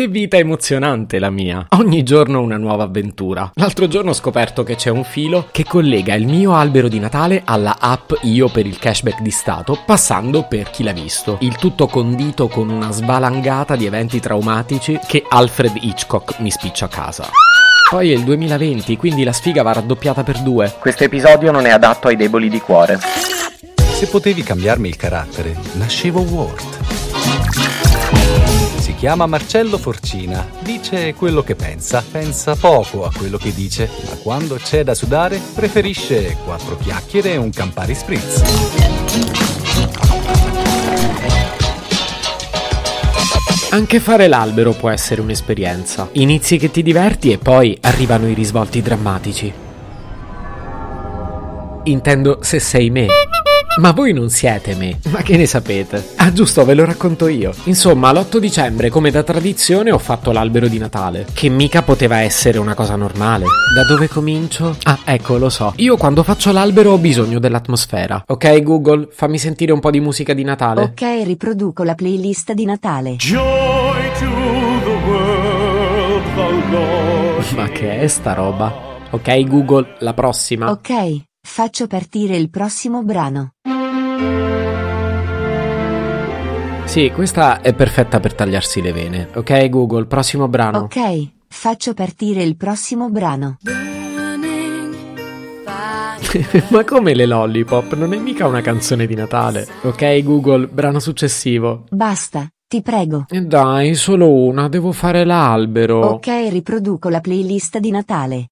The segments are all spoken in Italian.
Che vita emozionante la mia. Ogni giorno una nuova avventura. L'altro giorno ho scoperto che c'è un filo che collega il mio albero di Natale alla app Io per il cashback di Stato, passando per chi l'ha visto. Il tutto condito con una svalangata di eventi traumatici che Alfred Hitchcock mi spiccia a casa. Poi è il 2020, quindi la sfiga va raddoppiata per due. Questo episodio non è adatto ai deboli di cuore. Se potevi cambiarmi il carattere, nascevo Ward. Si chiama Marcello Forcina, dice quello che pensa, pensa poco a quello che dice, ma quando c'è da sudare preferisce quattro chiacchiere e un Campari Spritz. Anche fare l'albero può essere un'esperienza. Inizi che ti diverti e poi arrivano i risvolti drammatici. Intendo se sei me. Ma voi non siete me, ma che ne sapete? Ah giusto, ve lo racconto io. Insomma, l'8 dicembre, come da tradizione, ho fatto l'albero di Natale, che mica poteva essere una cosa normale. Da dove comincio? Ah, ecco, lo so. Io quando faccio l'albero ho bisogno dell'atmosfera. Ok Google, fammi sentire un po' di musica di Natale. Ok, riproduco la playlist di Natale. Joy to the world, the Lord. Ma che è sta roba? Ok Google, la prossima. Ok, faccio partire il prossimo brano. Sì, questa è perfetta per tagliarsi le vene. Ok Google, prossimo brano. Ok, faccio partire il prossimo brano. Ma come le lollipop? Non è mica una canzone di Natale. Ok Google, brano successivo. Basta, ti prego. E dai, solo una, devo fare l'albero. Ok, riproduco la playlist di Natale.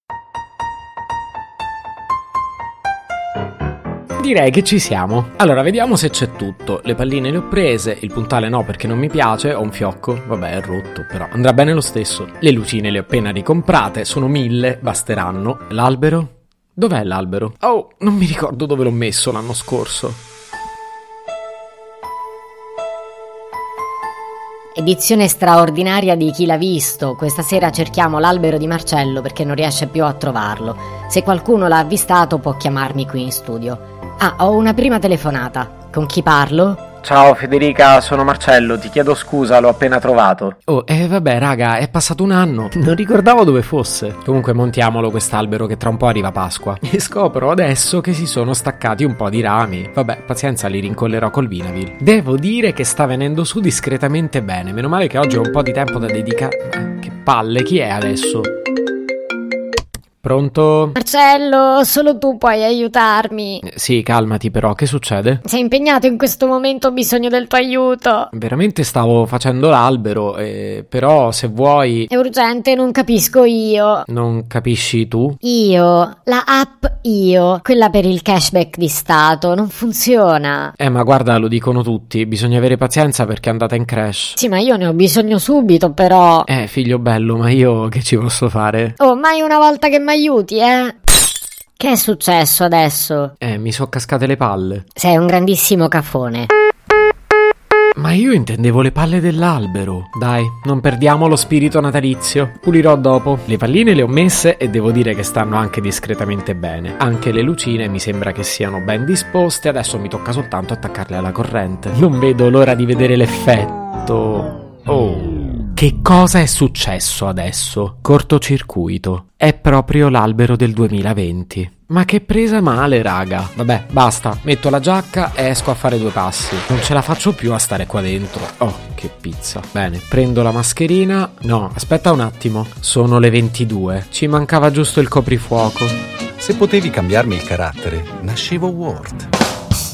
Direi che ci siamo. Allora, vediamo se c'è tutto. Le palline le ho prese, il puntale no perché non mi piace, ho un fiocco, vabbè è rotto, però andrà bene lo stesso. Le lucine le ho appena ricomprate, sono mille, basteranno. L'albero? Dov'è l'albero? Oh, non mi ricordo dove l'ho messo l'anno scorso. Edizione straordinaria di Chi l'ha visto. Questa sera cerchiamo l'albero di Marcello perché non riesce più a trovarlo. Se qualcuno l'ha avvistato può chiamarmi qui in studio. Ah, ho una prima telefonata. Con chi parlo? Ciao Federica, sono Marcello, ti chiedo scusa, l'ho appena trovato. Oh, eh vabbè raga, è passato un anno. Non ricordavo dove fosse. Comunque montiamolo quest'albero che tra un po' arriva Pasqua. E scopro adesso che si sono staccati un po' di rami. Vabbè, pazienza, li rincollerò col Vinavil. Devo dire che sta venendo su discretamente bene. Meno male che oggi ho un po' di tempo da dedicare. Ma Che palle, chi è adesso? Pronto? Marcello, solo tu puoi aiutarmi. Eh, Sì, calmati però, che succede? Sei impegnato in questo momento, ho bisogno del tuo aiuto. Veramente stavo facendo l'albero, eh, però se vuoi... È urgente, non capisco io. Non capisci tu? Io, la app Io, quella per il cashback di Stato, non funziona. Eh, ma guarda, lo dicono tutti, bisogna avere pazienza perché è andata in crash. Sì, ma io ne ho bisogno subito, però. Eh, figlio bello, ma io che ci posso fare? Oh, mai una volta che mi aiuti, eh? Che è successo adesso? Eh, mi sono cascate le palle. Sei un grandissimo cafone. Ma io intendevo le palle dell'albero. Dai, non perdiamo lo spirito natalizio. Pulirò dopo. Le palline le ho messe e devo dire che stanno anche discretamente bene. Anche le lucine mi sembra che siano ben disposte. Adesso mi tocca soltanto attaccarle alla corrente. Non vedo l'ora di vedere l'effetto. Oh. Che cosa è successo adesso? Cortocircuito. È proprio l'albero del 2020. Ma che presa male, raga. Vabbè, basta. Metto la giacca e esco a fare due passi. Non ce la faccio più a stare qua dentro. Oh, che pizza. Bene, prendo la mascherina. No, aspetta un attimo. Sono le 22. Ci mancava giusto il coprifuoco. Se potevi cambiarmi il carattere, nascevo Ward.